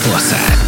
Mariposa.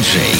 Диджей Марипоса.